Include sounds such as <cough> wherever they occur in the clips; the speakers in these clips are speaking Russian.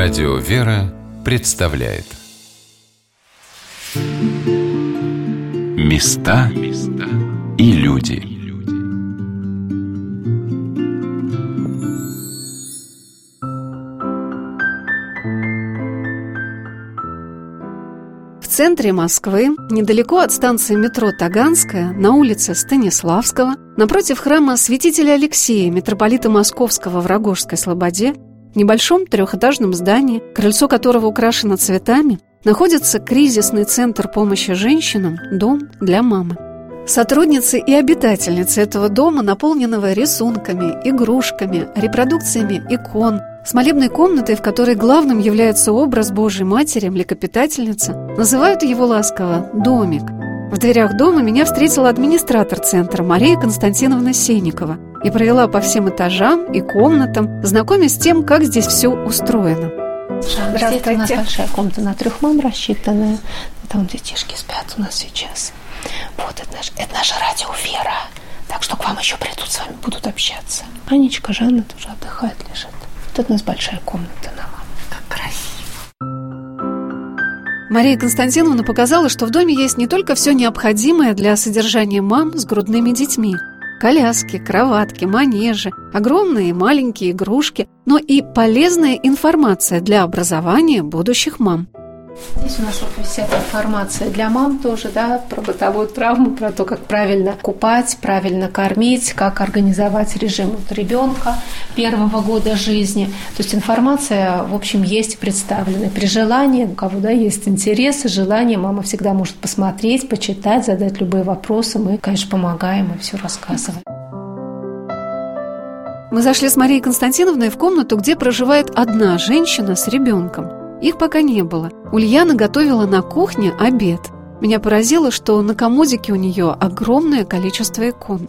Радио «Вера» представляет. Места и люди. В центре Москвы, недалеко от станции метро Таганская, на улице Станиславского, напротив храма святителя Алексея, митрополита Московского в Рогожской Слободе, в небольшом трехэтажном здании, крыльцо которого украшено цветами, находится кризисный центр помощи женщинам «Дом для мамы». Сотрудницы и обитательницы этого дома, наполненного рисунками, игрушками, репродукциями икон, с молебной комнатой, в которой главным является образ Божьей Матери, млекопитательница, называют его ласково «домик». В дверях дома меня встретила администратор центра Мария Константиновна Сенникова и провела по всем этажам и комнатам, знакомясь с тем, как здесь все устроено. Здравствуйте. У нас большая комната на трех мам рассчитанная. Там детишки спят у нас сейчас. Вот, это, наш, это наша радио Вера. Так что к вам еще придут, с вами будут общаться. Анечка, Жанна тоже отдыхает, лежит. Вот это у нас большая комната на мам. Как красиво. Мария Константиновна показала, что в доме есть не только все необходимое для содержания мам с грудными детьми. Коляски, кроватки, манежи, огромные и маленькие игрушки, но и полезная информация для образования будущих мам. Здесь у нас вот вся информация для мам тоже, да, про бытовую травму, про то, как правильно купать, правильно кормить, как организовать режим вот ребенка первого года жизни. То есть информация, в общем, есть представлена. При желании, у кого да, есть интерес и желание, мама всегда может посмотреть, почитать, задать любые вопросы. Мы, конечно, помогаем и все рассказываем. Мы зашли с Марией Константиновной в комнату, где проживает одна женщина с ребенком. Их пока не было. Ульяна готовила на кухне обед. Меня поразило, что на комодике у нее огромное количество икон.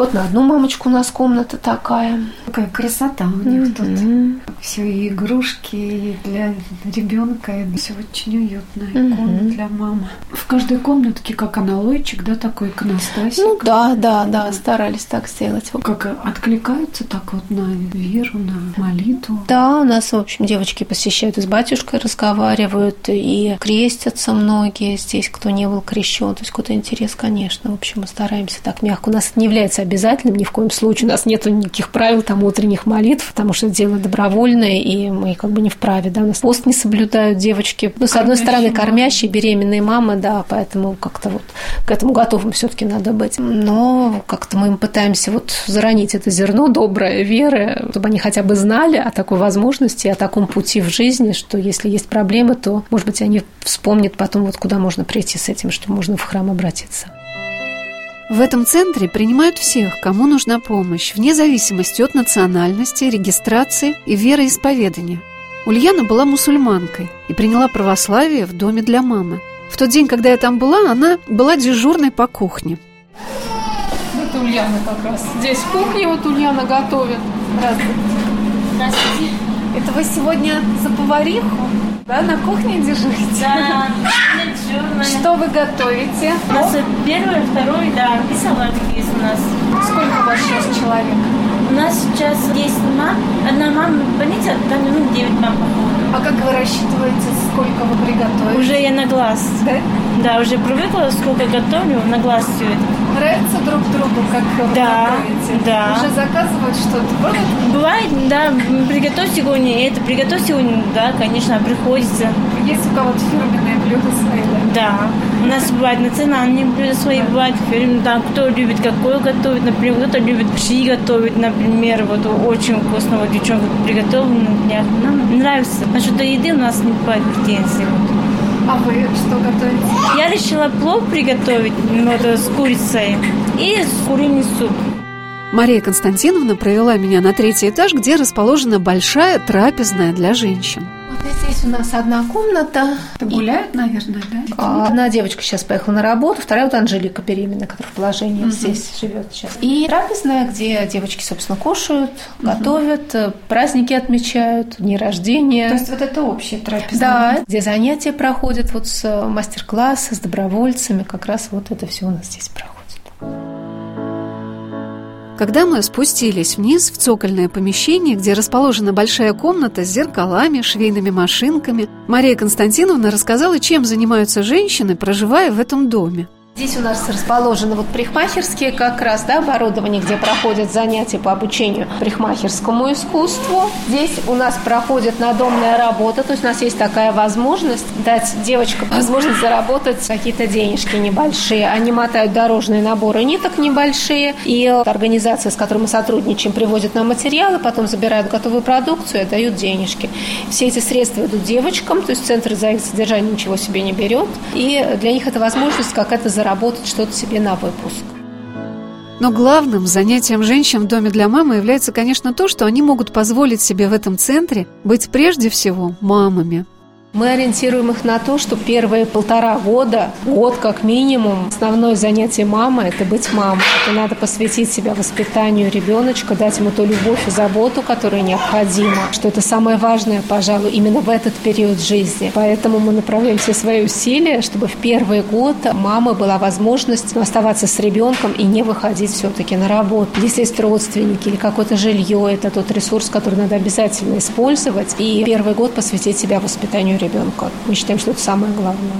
Вот на одну мамочку у нас комната такая. Какая красота у них mm-hmm. тут. Все и игрушки и для ребенка, и все очень уютно. Иконы mm-hmm. для мамы. В каждой комнатке как аналойчик, да, такой иконостасик. Ну да, да, да, старались так сделать. Как откликаются так вот на веру, на молитву. Да, у нас, в общем, девочки посещают и с батюшкой разговаривают, и крестятся многие здесь, кто не был крещен. То есть какой-то интерес, конечно. В общем, мы стараемся так мягко. У нас не является обязательным, ни в коем случае у нас нет никаких правил там утренних молитв, потому что это дело добровольное, и мы как бы не вправе, да, у нас пост не соблюдают девочки. Ну, с одной стороны, кормящие, беременные мамы, да, поэтому как-то вот к этому готовым все таки надо быть. Но как-то мы им пытаемся вот заронить это зерно доброе веры, чтобы они хотя бы знали о такой возможности, о таком пути в жизни, что если есть проблемы, то, может быть, они вспомнят потом, вот куда можно прийти с этим, что можно в храм обратиться. В этом центре принимают всех, кому нужна помощь, вне зависимости от национальности, регистрации и вероисповедания. Ульяна была мусульманкой и приняла православие в доме для мамы. В тот день, когда я там была, она была дежурной по кухне. Это Ульяна как раз. Здесь в кухне вот Ульяна готовит. Здравствуйте. Здравствуйте. Это вы сегодня за повариху? Да, на кухне дежурите? Да, дежурная. <laughs> Что вы готовите? У нас первый, второй, да, и салат есть у нас. Сколько у вас сейчас человек? У нас сейчас 10 мам. Одна мама в больнице, а там ну, 9 мам А как вы рассчитываете, сколько вы приготовите? Уже я на глаз. Да? Да, уже привыкла, сколько готовлю, на глаз все это. Нравится друг другу, как вы да, готовите? Да, Уже заказывают что-то? Бывает? Бывает, да, приготовь сегодня это, приготовь сегодня, да, конечно, приходится. Есть у кого-то фирменные блюда свои, да? Да. У нас бывают национальные блюда свои, бывают фирменные, там кто любит какое готовить, например, кто-то любит пши готовить, например, вот очень вкусно, вот девчонка приготовлена для Нам нравится. Насчет еды у нас не бывает претензий. Вот. А вы что готовите? Я решила плов приготовить вот, с курицей и с куриный суп. Мария Константиновна провела меня на третий этаж, где расположена большая трапезная для женщин. Здесь у нас одна комната. Это гуляют, наверное, да? А, одна девочка сейчас поехала на работу, вторая вот Анжелика беременная, которая в положении угу. здесь живет сейчас. И трапезная, где девочки, собственно, кушают, угу. готовят, э, праздники отмечают, дни рождения. То есть вот это общая трапезная? Да, где занятия проходят вот с э, мастер-классы, с добровольцами, как раз вот это все у нас здесь проходит. Когда мы спустились вниз в цокольное помещение, где расположена большая комната с зеркалами, швейными машинками, Мария Константиновна рассказала, чем занимаются женщины, проживая в этом доме. Здесь у нас расположены вот парикмахерские как раз, да, оборудование, где проходят занятия по обучению парикмахерскому искусству. Здесь у нас проходит надомная работа, то есть у нас есть такая возможность дать девочкам возможность заработать какие-то денежки небольшие. Они мотают дорожные наборы ниток небольшие, и организация, с которой мы сотрудничаем, приводит нам материалы, потом забирают готовую продукцию и отдают денежки. Все эти средства идут девочкам, то есть центр за их содержание ничего себе не берет, и для них это возможность какая-то заработать что-то себе на выпуск. Но главным занятием женщин в доме для мамы является, конечно, то, что они могут позволить себе в этом центре быть прежде всего мамами. Мы ориентируем их на то, что первые полтора года, год как минимум, основное занятие мамы – это быть мамой. Это надо посвятить себя воспитанию ребеночка, дать ему ту любовь и заботу, которая необходима, что это самое важное, пожалуй, именно в этот период жизни. Поэтому мы направляем все свои усилия, чтобы в первый год мамы была возможность оставаться с ребенком и не выходить все-таки на работу. Если есть родственники или какое-то жилье, это тот ресурс, который надо обязательно использовать. И первый год посвятить себя воспитанию ребенка. Мы считаем, что это самое главное.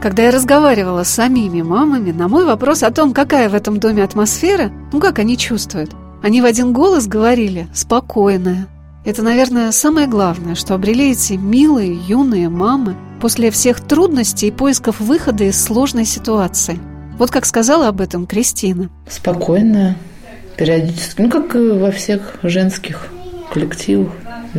Когда я разговаривала с самими мамами, на мой вопрос о том, какая в этом доме атмосфера, ну как они чувствуют, они в один голос говорили «спокойная». Это, наверное, самое главное, что обрели эти милые, юные мамы после всех трудностей и поисков выхода из сложной ситуации. Вот как сказала об этом Кристина. Спокойная, периодически, ну как во всех женских коллективах.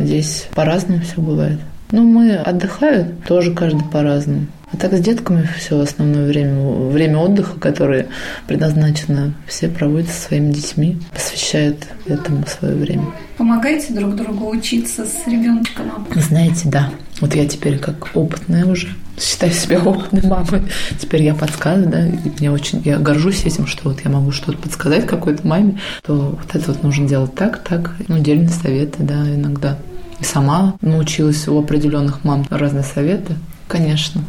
Здесь по-разному все бывает. Ну, мы отдыхаем тоже каждый по-разному. А так с детками все основное время, время отдыха, которое предназначено, все проводят со своими детьми, посвящают этому свое время. Помогаете друг другу учиться с ребеночком? Знаете, да. Вот я теперь как опытная уже, считаю себя опытной мамой. Теперь я подсказываю, да, и мне очень, я горжусь этим, что вот я могу что-то подсказать какой-то маме, то вот это вот нужно делать так, так, ну, дельные советы, да, иногда. И сама научилась у определенных мам разные советы, конечно.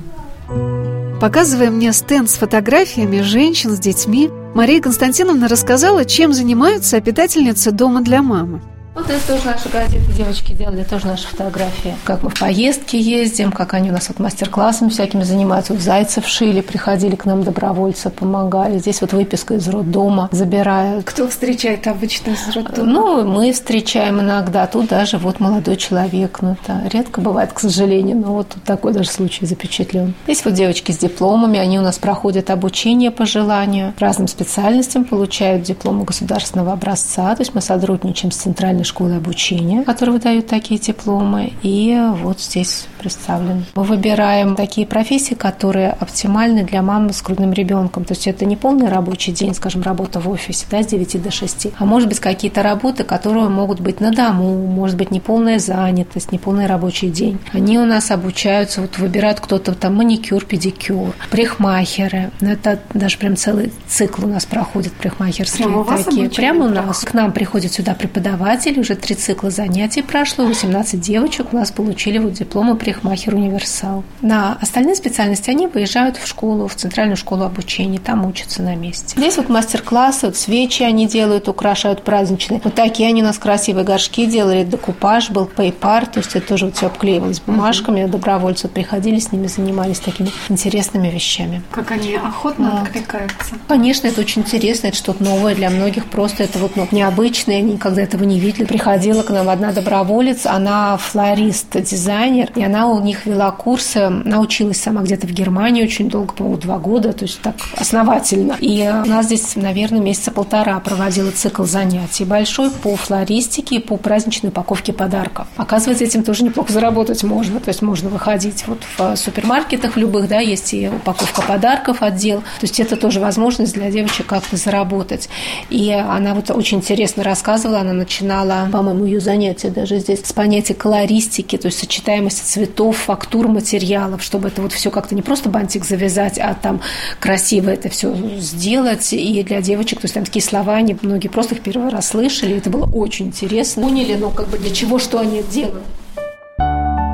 Показывая мне стенд с фотографиями женщин с детьми, Мария Константиновна рассказала, чем занимаются питательницы дома для мамы. Вот это тоже наши газеты девочки делали, тоже наши фотографии. Как мы в поездки ездим, как они у нас вот мастер-классами всякими занимаются. Вот зайцев шили, приходили к нам добровольцы, помогали. Здесь вот выписка из роддома забирают. Кто встречает обычно из роддома? Ну, мы встречаем иногда. Тут даже вот молодой человек. Ну, это редко бывает, к сожалению, но вот тут такой даже случай запечатлен. Здесь вот девочки с дипломами, они у нас проходят обучение по желанию. Разным специальностям получают дипломы государственного образца. То есть мы сотрудничаем с Центральной школы обучения, которые выдают такие дипломы. И вот здесь представлен. Мы выбираем такие профессии, которые оптимальны для мамы с грудным ребенком. То есть это не полный рабочий день, скажем, работа в офисе да, с 9 до 6, а может быть какие-то работы, которые могут быть на дому, может быть неполная занятость, неполный рабочий день. Они у нас обучаются, вот выбирают кто-то там маникюр, педикюр, парикмахеры. Ну, это даже прям целый цикл у нас проходит парикмахерские Прямо такие. Прямо у нас. К нам приходят сюда преподаватели, уже три цикла занятий прошло, 18 девочек у нас получили вот дипломы парикмахер универсал. На остальные специальности они выезжают в школу, в центральную школу обучения, там учатся на месте. Здесь вот мастер-классы, вот свечи они делают, украшают праздничные. Вот такие они у нас красивые горшки делали, декупаж был, пейпар, то есть это тоже вот все обклеивалось бумажками, добровольцы вот приходили, с ними занимались такими интересными вещами. Как они охотно Вот. откликаются. Конечно, это очень интересно, это что-то новое для многих, просто это вот ну, необычное, они никогда этого не видели. Приходила к нам одна доброволец, она флорист, дизайнер, и она у них вела курсы, научилась сама где-то в Германии очень долго, по-моему, два года, то есть так основательно. И у нас здесь, наверное, месяца полтора проводила цикл занятий большой по флористике по праздничной упаковке подарков. Оказывается, этим тоже неплохо заработать можно, то есть можно выходить вот в супермаркетах любых, да, есть и упаковка подарков отдел, то есть это тоже возможность для девочек как-то заработать. И она вот очень интересно рассказывала, она начинала, по-моему, ее занятия даже здесь с понятия колористики, то есть сочетаемости цветов, фактур, материалов, чтобы это вот все как-то не просто бантик завязать, а там красиво это все сделать. И для девочек, то есть там такие слова, они многие просто их первый раз слышали, это было очень интересно. Поняли, ну как бы для чего, что они делают.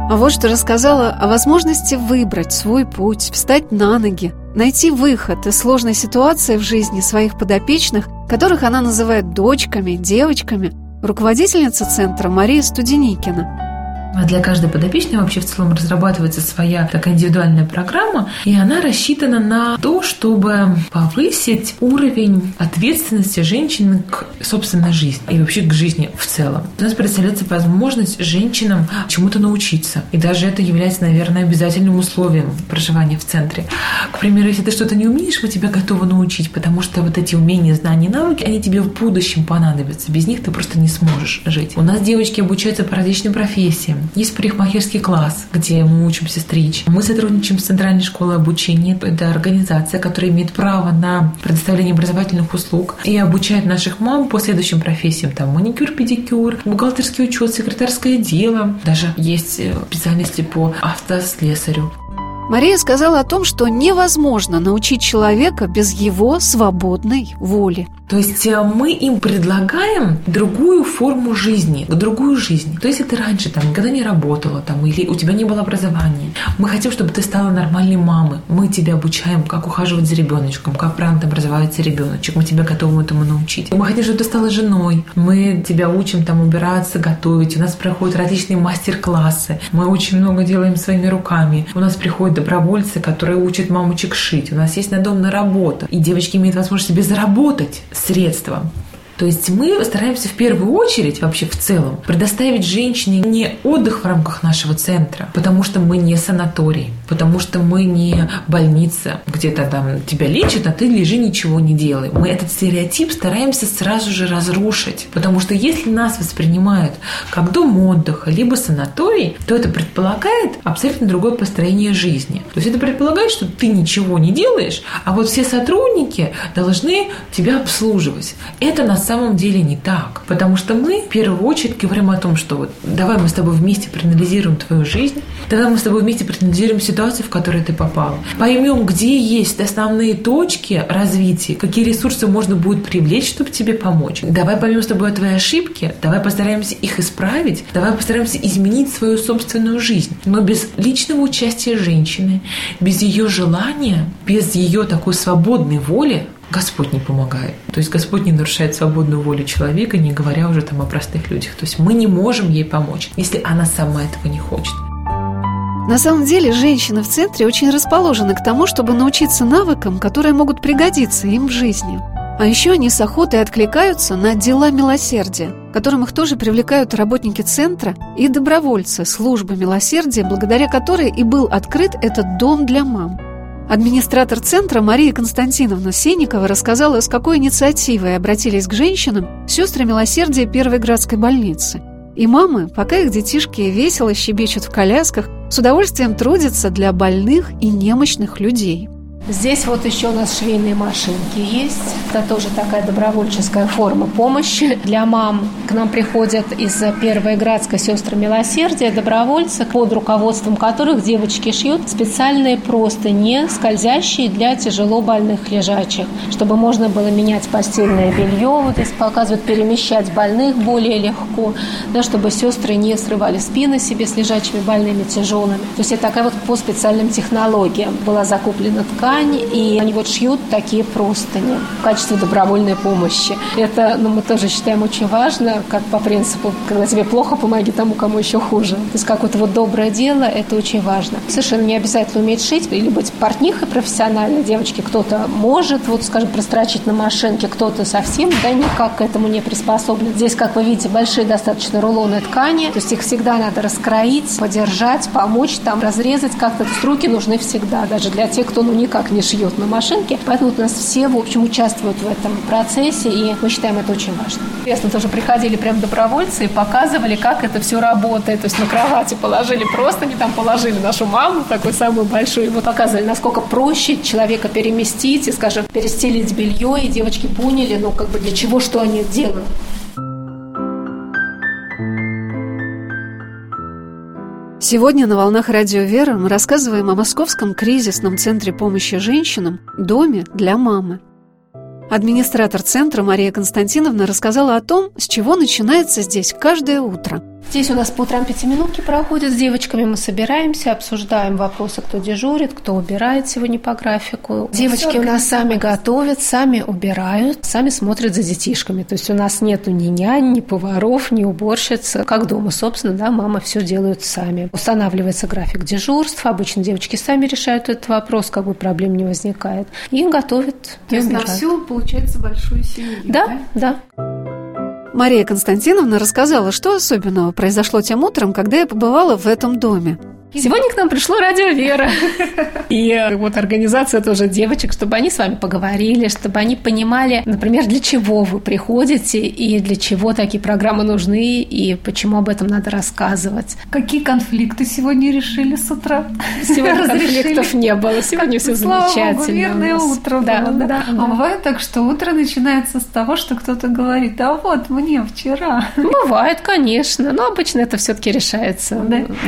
А вот что рассказала о возможности выбрать свой путь, встать на ноги, найти выход из сложной ситуации в жизни своих подопечных, которых она называет дочками, девочками, руководительница центра Мария Студеникина – для каждой подопечной вообще в целом разрабатывается своя такая индивидуальная программа, и она рассчитана на то, чтобы повысить уровень ответственности женщины к собственной жизни и вообще к жизни в целом. У нас представляется возможность женщинам чему-то научиться. И даже это является, наверное, обязательным условием проживания в центре. К примеру, если ты что-то не умеешь, мы тебя готовы научить, потому что вот эти умения, знания, навыки, они тебе в будущем понадобятся. Без них ты просто не сможешь жить. У нас девочки обучаются по различным профессиям. Есть парикмахерский класс, где мы учимся стричь. Мы сотрудничаем с Центральной школой обучения. Это организация, которая имеет право на предоставление образовательных услуг и обучает наших мам по следующим профессиям. Там маникюр, педикюр, бухгалтерский учет, секретарское дело. Даже есть э, специальности по автослесарю. Мария сказала о том, что невозможно научить человека без его свободной воли. То есть э, мы им предлагаем другую форму жизни, другую жизнь. То есть, ты раньше там никогда не работала, там, или у тебя не было образования, мы хотим, чтобы ты стала нормальной мамой. Мы тебя обучаем, как ухаживать за ребеночком, как правильно развивается ребеночек. Мы тебя готовы этому научить. Мы хотим, чтобы ты стала женой. Мы тебя учим там убираться, готовить. У нас проходят различные мастер-классы. Мы очень много делаем своими руками. У нас приходят добровольцы, которые учат мамочек шить. У нас есть надомная работа. И девочки имеют возможность себе заработать средства. То есть мы стараемся в первую очередь вообще в целом предоставить женщине не отдых в рамках нашего центра, потому что мы не санаторий, потому что мы не больница, где-то там тебя лечат, а ты лежи ничего не делай. Мы этот стереотип стараемся сразу же разрушить, потому что если нас воспринимают как дом отдыха, либо санаторий, то это предполагает абсолютно другое построение жизни. То есть это предполагает, что ты ничего не делаешь, а вот все сотрудники должны тебя обслуживать. Это нас самом деле не так. Потому что мы в первую очередь говорим о том, что вот давай мы с тобой вместе проанализируем твою жизнь, давай мы с тобой вместе проанализируем ситуацию, в которую ты попал. Поймем, где есть основные точки развития, какие ресурсы можно будет привлечь, чтобы тебе помочь. Давай поймем с тобой о твоей ошибке, давай постараемся их исправить, давай постараемся изменить свою собственную жизнь. Но без личного участия женщины, без ее желания, без ее такой свободной воли, Господь не помогает. То есть Господь не нарушает свободную волю человека, не говоря уже там о простых людях. То есть мы не можем ей помочь, если она сама этого не хочет. На самом деле женщины в центре очень расположены к тому, чтобы научиться навыкам, которые могут пригодиться им в жизни. А еще они с охотой откликаются на дела милосердия, которым их тоже привлекают работники центра и добровольцы службы милосердия, благодаря которой и был открыт этот дом для мам. Администратор центра Мария Константиновна Сенникова рассказала, с какой инициативой обратились к женщинам сестры милосердия Первой градской больницы. И мамы, пока их детишки весело щебечут в колясках, с удовольствием трудятся для больных и немощных людей – Здесь вот еще у нас швейные машинки есть. Это тоже такая добровольческая форма помощи для мам. К нам приходят из Первой Градской сестры милосердия добровольцы, под руководством которых девочки шьют специальные простыни, скользящие для тяжело больных лежачих, чтобы можно было менять постельное белье, вот здесь показывают, перемещать больных более легко, да, чтобы сестры не срывали спины себе с лежачими больными тяжелыми. То есть это такая вот по специальным технологиям была закуплена ткань, ткань, и они вот шьют такие простыни в качестве добровольной помощи. Это, ну, мы тоже считаем очень важно, как по принципу, когда тебе плохо, помоги тому, кому еще хуже. То есть какое-то вот доброе дело, это очень важно. Совершенно не обязательно уметь шить или быть портнихой профессиональной. Девочки кто-то может, вот, скажем, прострочить на машинке, кто-то совсем, да, никак к этому не приспособлен. Здесь, как вы видите, большие достаточно рулоны ткани, то есть их всегда надо раскроить, подержать, помочь там, разрезать как-то. То есть руки нужны всегда, даже для тех, кто ну никак никак не шьет на машинке. Поэтому вот у нас все, в общем, участвуют в этом процессе, и мы считаем это очень важно. Интересно, тоже приходили прям добровольцы и показывали, как это все работает. То есть на кровати положили просто, не там положили нашу маму, такую самую большую, и мы показывали, насколько проще человека переместить и, скажем, перестелить белье, и девочки поняли, ну, как бы для чего, что они делают. Сегодня на «Волнах Радио Вера» мы рассказываем о Московском кризисном центре помощи женщинам «Доме для мамы». Администратор центра Мария Константиновна рассказала о том, с чего начинается здесь каждое утро. Здесь у нас по утрам пятиминутки проходят с девочками. Мы собираемся, обсуждаем вопросы, кто дежурит, кто убирает сегодня по графику. Девочки у нас сами готовят, сами убирают, сами смотрят за детишками. То есть у нас нету ни нянь, ни поваров, ни уборщиц. Как дома, собственно, да, мама все делают сами. Устанавливается график дежурств. Обычно девочки сами решают этот вопрос, как бы проблем не возникает. И готовят. То есть убирают. на всю, получается, большую семью. Да, да. да. Мария Константиновна рассказала, что особенного произошло тем утром, когда я побывала в этом доме. Сегодня к нам пришло радио Вера. И э, вот организация тоже девочек, чтобы они с вами поговорили, чтобы они понимали, например, для чего вы приходите и для чего такие программы нужны и почему об этом надо рассказывать. Какие конфликты сегодня решили с утра? Сегодня конфликтов не было. Сегодня все замечательно. Мирное утро да, было. А бывает так, что утро начинается с того, что кто-то говорит, а вот мне вчера. Бывает, конечно, но обычно это все-таки решается.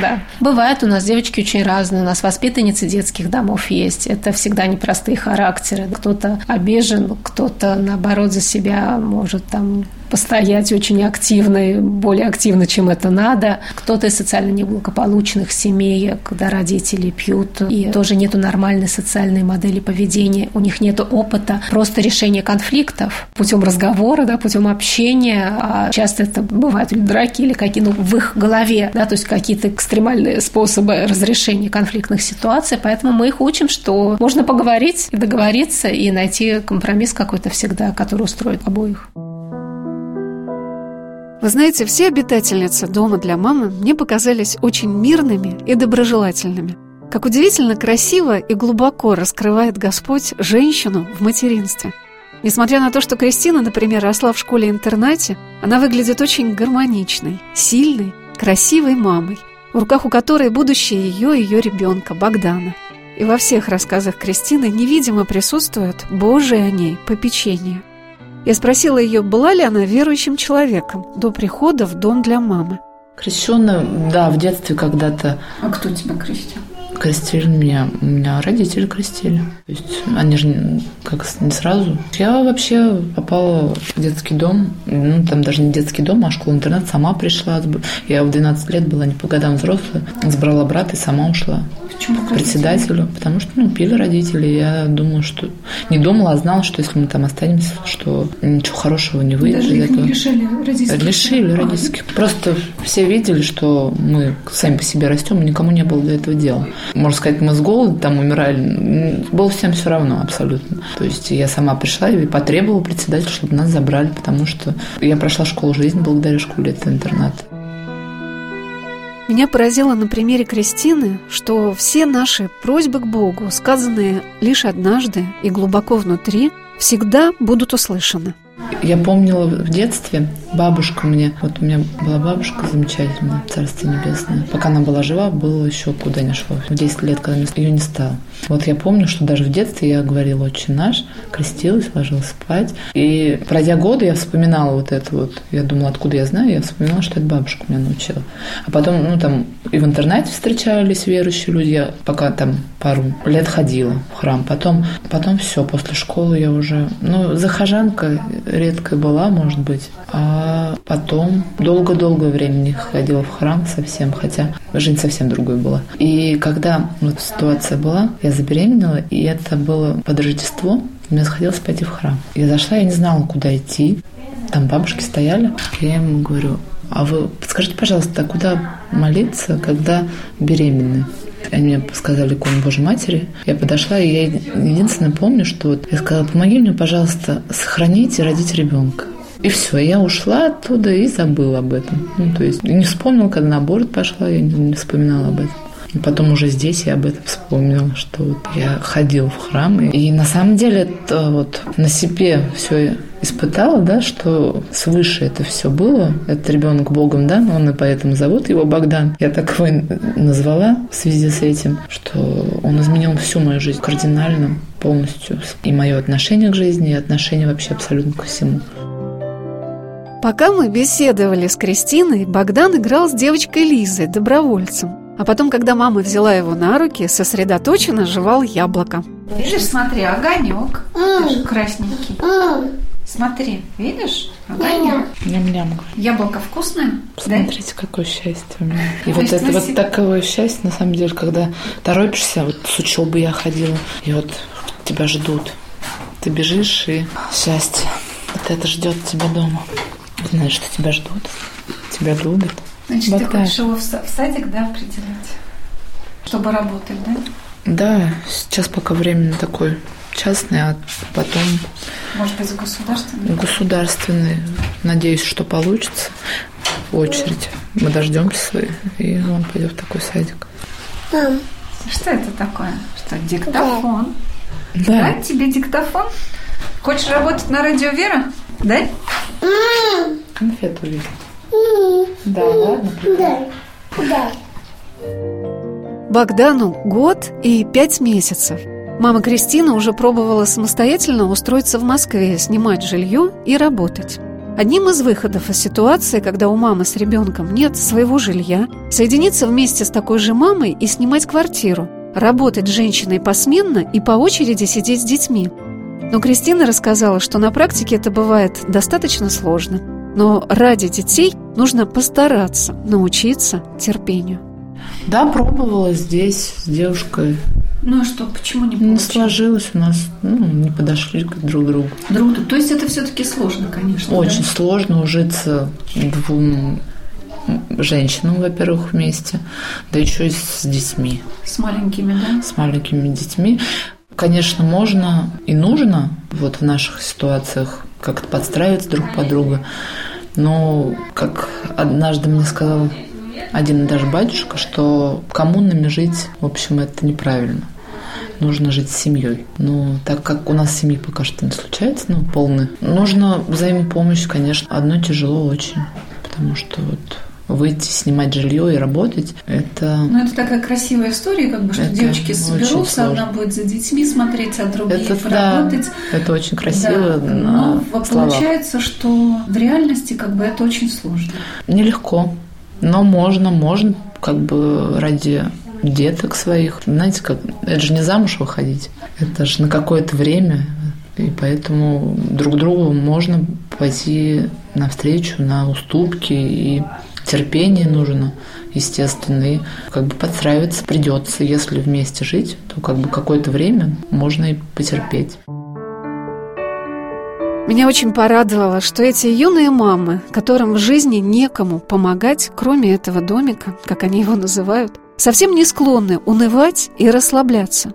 Да. Бывает у нас нас девочки очень разные. У нас воспитанницы детских домов есть. Это всегда непростые характеры. Кто-то обижен, кто-то, наоборот, за себя может там постоять очень активно, более активно, чем это надо. Кто-то из социально неблагополучных семей, когда родители пьют, и тоже нету нормальной социальной модели поведения, у них нет опыта просто решения конфликтов путем разговора, да, путем общения, а часто это бывают драки или какие ну, в их голове, да, то есть какие-то экстремальные способы разрешения конфликтных ситуаций, поэтому мы их учим, что можно поговорить и договориться и найти компромисс какой-то всегда, который устроит обоих. Вы знаете, все обитательницы дома для мамы мне показались очень мирными и доброжелательными. Как удивительно красиво и глубоко раскрывает Господь женщину в материнстве. Несмотря на то, что Кристина, например, росла в школе-интернате, она выглядит очень гармоничной, сильной, красивой мамой, в руках у которой будущее ее и ее ребенка Богдана. И во всех рассказах Кристины невидимо присутствует Божие о ней попечение – я спросила ее, была ли она верующим человеком до прихода в дом для мамы. Крещенная, да, в детстве когда-то. А кто тебя крестил? Крестили меня. У меня родители крестили. То есть они же как не сразу. Я вообще попала в детский дом. Ну, там даже не детский дом, а школа-интернат. Сама пришла. Я в 12 лет была не по годам взрослая. Сбрала брата и сама ушла. Почему к председателю? Потому что, ну, пили родители. Я думала, что... Не думала, а знала, что если мы там останемся, что ничего хорошего не выйдет Даже из этого. не лишили родительских Лишили родительских. Просто все видели, что мы сами по себе растем, и никому не было до этого дела можно сказать, мы с голода там умирали, было всем все равно абсолютно. То есть я сама пришла и потребовала председателя, чтобы нас забрали, потому что я прошла школу жизни благодаря школе, это интернат. Меня поразило на примере Кристины, что все наши просьбы к Богу, сказанные лишь однажды и глубоко внутри, всегда будут услышаны – я помнила в детстве, бабушка мне, вот у меня была бабушка замечательная, Царство Небесное. Пока она была жива, было еще куда не шло. В 10 лет, когда ее не стало. Вот я помню, что даже в детстве я говорила «Отче наш», крестилась, ложилась спать. И пройдя годы, я вспоминала вот это вот. Я думала, откуда я знаю, я вспоминала, что это бабушка меня научила. А потом, ну там, и в интернете встречались верующие люди. Я пока там пару лет ходила в храм. Потом, потом все, после школы я уже, ну, захожанка редко была, может быть. А потом долго-долго времени ходила в храм совсем, хотя жизнь совсем другой была. И когда вот ситуация была, я забеременела, и это было под Рождество, мне захотелось пойти в храм. Я зашла, я не знала, куда идти. Там бабушки стояли. Я ему говорю, а вы подскажите, пожалуйста, куда молиться, когда беременны? Они мне сказали икону Божьей Матери. Я подошла, и я единственное помню, что вот я сказала, помоги мне, пожалуйста, сохранить и родить ребенка. И все, я ушла оттуда и забыла об этом. Ну, то есть не вспомнила, когда на аборт пошла, я не вспоминала об этом. И потом уже здесь я об этом вспомнила, что вот я ходила в храм. И на самом деле это вот на себе все испытала, да, что свыше это все было. Этот ребенок Богом дан, он и поэтому зовут его Богдан. Я так его назвала в связи с этим, что он изменил всю мою жизнь кардинально, полностью. И мое отношение к жизни, и отношение вообще абсолютно ко всему. Пока мы беседовали с Кристиной, Богдан играл с девочкой Лизой, добровольцем. А потом, когда мама взяла его на руки, сосредоточенно жевал яблоко. Видишь, смотри, огонек. Даже красненький. Смотри, видишь? Огонек. Ням-ням. Яблоко вкусное? Посмотрите, какое счастье у меня. И вот это вот такое счастье, на самом деле, когда торопишься, вот с учебы я ходила, и вот тебя ждут. Ты бежишь, и счастье. Вот это ждет тебя дома. Знаешь, что тебя ждут. Тебя любят. Значит, ты Богдан. хочешь его в са- в садик, да, определить? Чтобы работать, да? Да, сейчас пока временно такой частный, а потом Может быть, государственный? государственный. Надеюсь, что получится. В очередь. Мы дождемся, и он пойдет в такой садик. Что это такое? Что, диктофон? Да. Да, тебе диктофон? Хочешь работать на радио Вера? Да? Конфету видел. Да, ладно. Богдану год и пять месяцев. Мама Кристина уже пробовала самостоятельно устроиться в Москве, снимать жилье и работать. Одним из выходов из ситуации, когда у мамы с ребенком нет своего жилья, соединиться вместе с такой же мамой и снимать квартиру, работать с женщиной посменно и по очереди сидеть с детьми. Но Кристина рассказала, что на практике это бывает достаточно сложно. Но ради детей нужно постараться научиться терпению. Да, пробовала здесь с девушкой. Ну и что, почему не Не получилось? сложилось у нас, ну, не подошли к друг другу. Друг другу. То есть это все-таки сложно, конечно. да? Очень сложно ужиться двум женщинам, во-первых, вместе, да еще и с детьми, С маленькими, да? с маленькими детьми. Конечно, можно и нужно вот в наших ситуациях как-то подстраиваться друг под друга, но, как однажды мне сказал один даже батюшка, что коммунами жить, в общем, это неправильно. Нужно жить с семьей. Но так как у нас семьи пока что не случается, ну, полный, нужно взаимопомощь, конечно. Одно тяжело очень, потому что вот выйти, снимать жилье и работать, это... Ну, это такая красивая история, как бы, что Это девочки соберутся, одна будет за детьми смотреть, а другие Это да, поработать. это очень красиво Да, на но словах. получается, что в реальности как бы это очень сложно. Нелегко, но можно, можно как бы ради деток своих. Знаете, как это же не замуж выходить, это же на какое-то время, и поэтому друг другу можно пойти навстречу, на уступки, и терпение нужно, естественно, и как бы подстраиваться придется. Если вместе жить, то как бы какое-то время можно и потерпеть. Меня очень порадовало, что эти юные мамы, которым в жизни некому помогать, кроме этого домика, как они его называют, совсем не склонны унывать и расслабляться.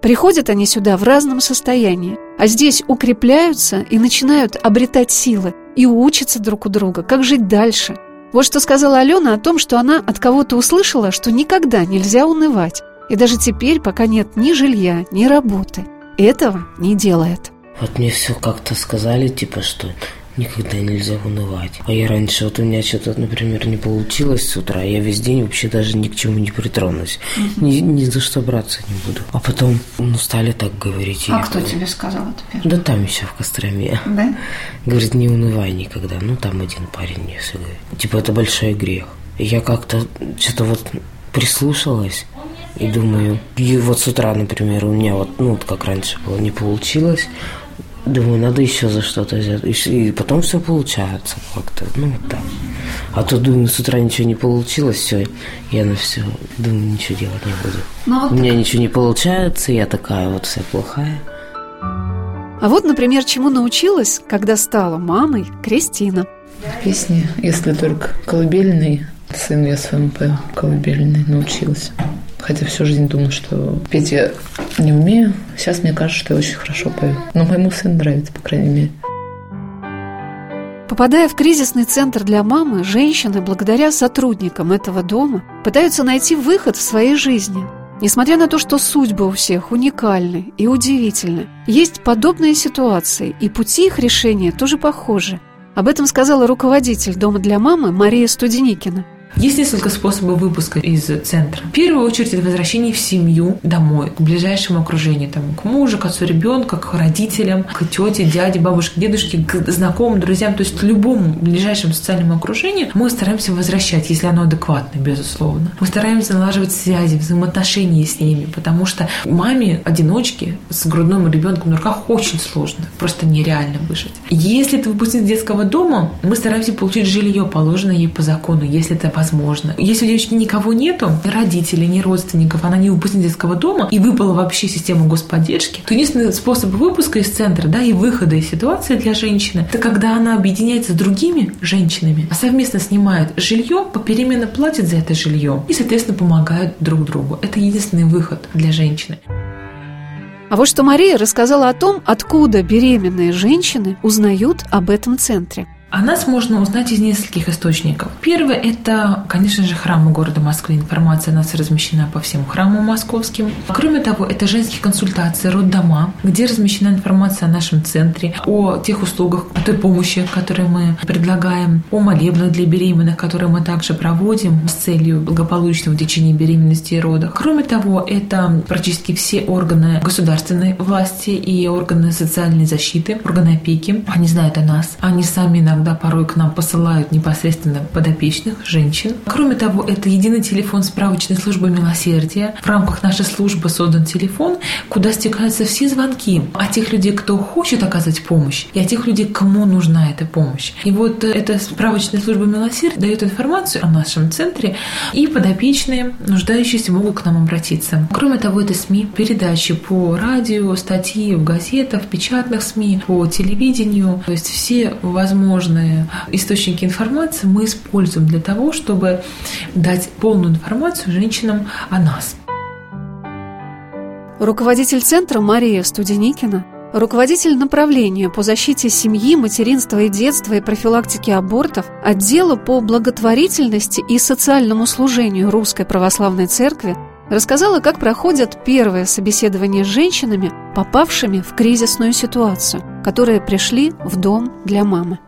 Приходят они сюда в разном состоянии, а здесь укрепляются и начинают обретать силы и учатся друг у друга, как жить дальше. Вот что сказала Алена о том, что она от кого-то услышала, что никогда нельзя унывать. И даже теперь, пока нет ни жилья, ни работы, этого не делает. Вот мне все как-то сказали, типа, что никогда нельзя унывать. А я раньше, вот у меня что-то, например, не получилось с утра, я весь день вообще даже ни к чему не притронусь. Ни, ни за что браться не буду. А потом, ну, стали так говорить. А кто говорю, тебе сказал это первый? Да там еще в Костроме. Да? Говорит, не унывай никогда. Ну, там один парень мне все говорит. Типа, это большой грех. И я как-то что-то вот прислушалась и думаю, и вот с утра, например, у меня вот, ну, вот как раньше было, не получилось. Думаю, надо еще за что-то взять. И, потом все получается как-то. Ну, вот так. А то, думаю, с утра ничего не получилось, все, я на все, думаю, ничего делать не буду. Ну, вот У меня ничего не получается, я такая вот вся плохая. А вот, например, чему научилась, когда стала мамой Кристина. Песни, если только колыбельный, сын я своему пою колыбельный, научилась. Хотя всю жизнь думала, что петь я не умею. Сейчас мне кажется, что я очень хорошо пою. Но моему сыну нравится, по крайней мере. Попадая в кризисный центр для мамы, женщины, благодаря сотрудникам этого дома, пытаются найти выход в своей жизни. Несмотря на то, что судьбы у всех уникальны и удивительны, есть подобные ситуации, и пути их решения тоже похожи. Об этом сказала руководитель Дома для мамы Мария Студеникина. Есть несколько способов выпуска из центра. В первую очередь это возвращение в семью домой, к ближайшему окружению, там, к мужу, к отцу ребенка, к родителям, к тете, дяде, бабушке, дедушке, к знакомым, друзьям, то есть любому ближайшему социальному окружению мы стараемся возвращать, если оно адекватно, безусловно. Мы стараемся налаживать связи, взаимоотношения с ними, потому что маме одиночке с грудным ребенком на руках очень сложно, просто нереально выжить. Если это выпускник детского дома, мы стараемся получить жилье, положенное ей по закону, если это возможно. Если у девочки никого нету, ни родителей, ни родственников, она не выпускник детского дома и выпала вообще систему господдержки, то единственный способ выпуска из центра да, и выхода из ситуации для женщины, это когда она объединяется с другими женщинами, а совместно снимает жилье, попеременно платит за это жилье и, соответственно, помогают друг другу. Это единственный выход для женщины. А вот что Мария рассказала о том, откуда беременные женщины узнают об этом центре. О нас можно узнать из нескольких источников. Первое – это, конечно же, храмы города Москвы. Информация о нас размещена по всем храмам московским. Кроме того, это женские консультации, роддома, где размещена информация о нашем центре, о тех услугах, о той помощи, которые мы предлагаем, о молебнах для беременных, которые мы также проводим с целью благополучного течения беременности и родов. Кроме того, это практически все органы государственной власти и органы социальной защиты, органы опеки. Они знают о нас. Они сами иногда иногда порой к нам посылают непосредственно подопечных, женщин. Кроме того, это единый телефон справочной службы милосердия. В рамках нашей службы создан телефон, куда стекаются все звонки о тех людей, кто хочет оказать помощь, и о тех людей, кому нужна эта помощь. И вот эта справочная служба милосердия дает информацию о нашем центре, и подопечные, нуждающиеся, могут к нам обратиться. Кроме того, это СМИ, передачи по радио, статьи в газетах, печатных СМИ, по телевидению, то есть все возможные разные источники информации мы используем для того, чтобы дать полную информацию женщинам о нас. Руководитель центра Мария Студеникина руководитель направления по защите семьи, материнства и детства и профилактике абортов отдела по благотворительности и социальному служению Русской Православной Церкви рассказала, как проходят первые собеседования с женщинами, попавшими в кризисную ситуацию, которые пришли в дом для мамы.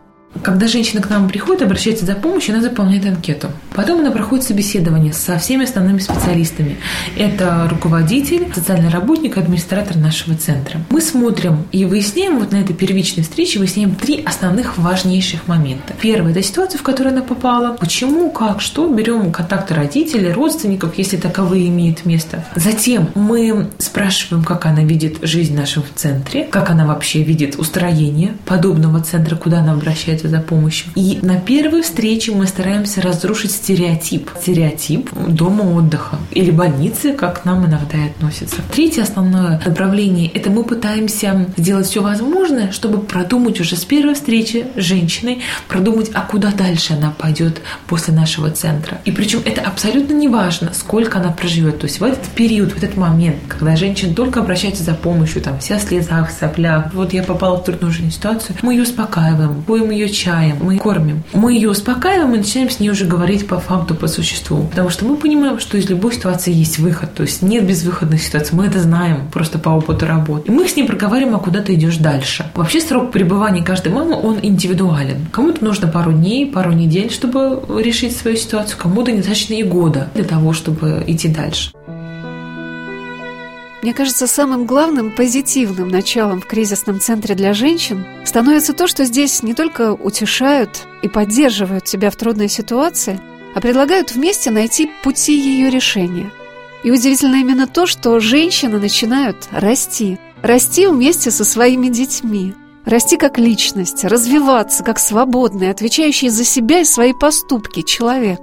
Когда женщина к нам приходит, обращается за помощью, она заполняет анкету. Потом она проходит собеседование со всеми основными специалистами. Это руководитель, социальный работник, администратор нашего центра. Мы смотрим и выясняем вот на этой первичной встрече, выясняем три основных важнейших момента. Первое – это ситуация, в которую она попала. Почему, как, что. Берем контакты родителей, родственников, если таковые имеют место. Затем мы спрашиваем, как она видит жизнь в нашем центре, как она вообще видит устроение подобного центра, куда она обращается обращаются за помощью. И на первой встрече мы стараемся разрушить стереотип. Стереотип дома отдыха или больницы, как к нам иногда и относятся. Третье основное направление – это мы пытаемся сделать все возможное, чтобы продумать уже с первой встречи с женщиной, продумать, а куда дальше она пойдет после нашего центра. И причем это абсолютно не важно, сколько она проживет. То есть в этот период, в этот момент, когда женщина только обращается за помощью, там, вся в слезах, в соплях, вот я попала в трудную жизненную ситуацию, мы ее успокаиваем, будем ее чаем, мы кормим. Мы ее успокаиваем и начинаем с ней уже говорить по факту, по существу. Потому что мы понимаем, что из любой ситуации есть выход. То есть нет безвыходных ситуаций. Мы это знаем просто по опыту работы. И мы с ней проговариваем, а куда ты идешь дальше. Вообще срок пребывания каждой мамы, он индивидуален. Кому-то нужно пару дней, пару недель, чтобы решить свою ситуацию. Кому-то недостаточно и года для того, чтобы идти дальше. Мне кажется, самым главным позитивным началом в кризисном центре для женщин становится то, что здесь не только утешают и поддерживают тебя в трудной ситуации, а предлагают вместе найти пути ее решения. И удивительно именно то, что женщины начинают расти. Расти вместе со своими детьми. Расти как личность, развиваться как свободный, отвечающий за себя и свои поступки человек.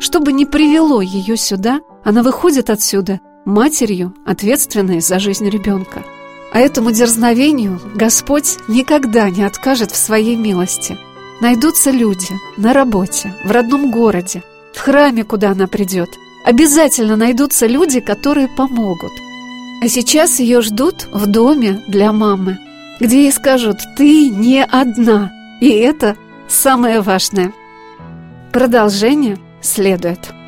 Что бы ни привело ее сюда, она выходит отсюда матерью, ответственной за жизнь ребенка. А этому дерзновению Господь никогда не откажет в своей милости. Найдутся люди на работе, в родном городе, в храме, куда она придет. Обязательно найдутся люди, которые помогут. А сейчас ее ждут в доме для мамы, где ей скажут «ты не одна». И это самое важное. Продолжение следует.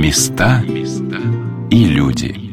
Места и люди.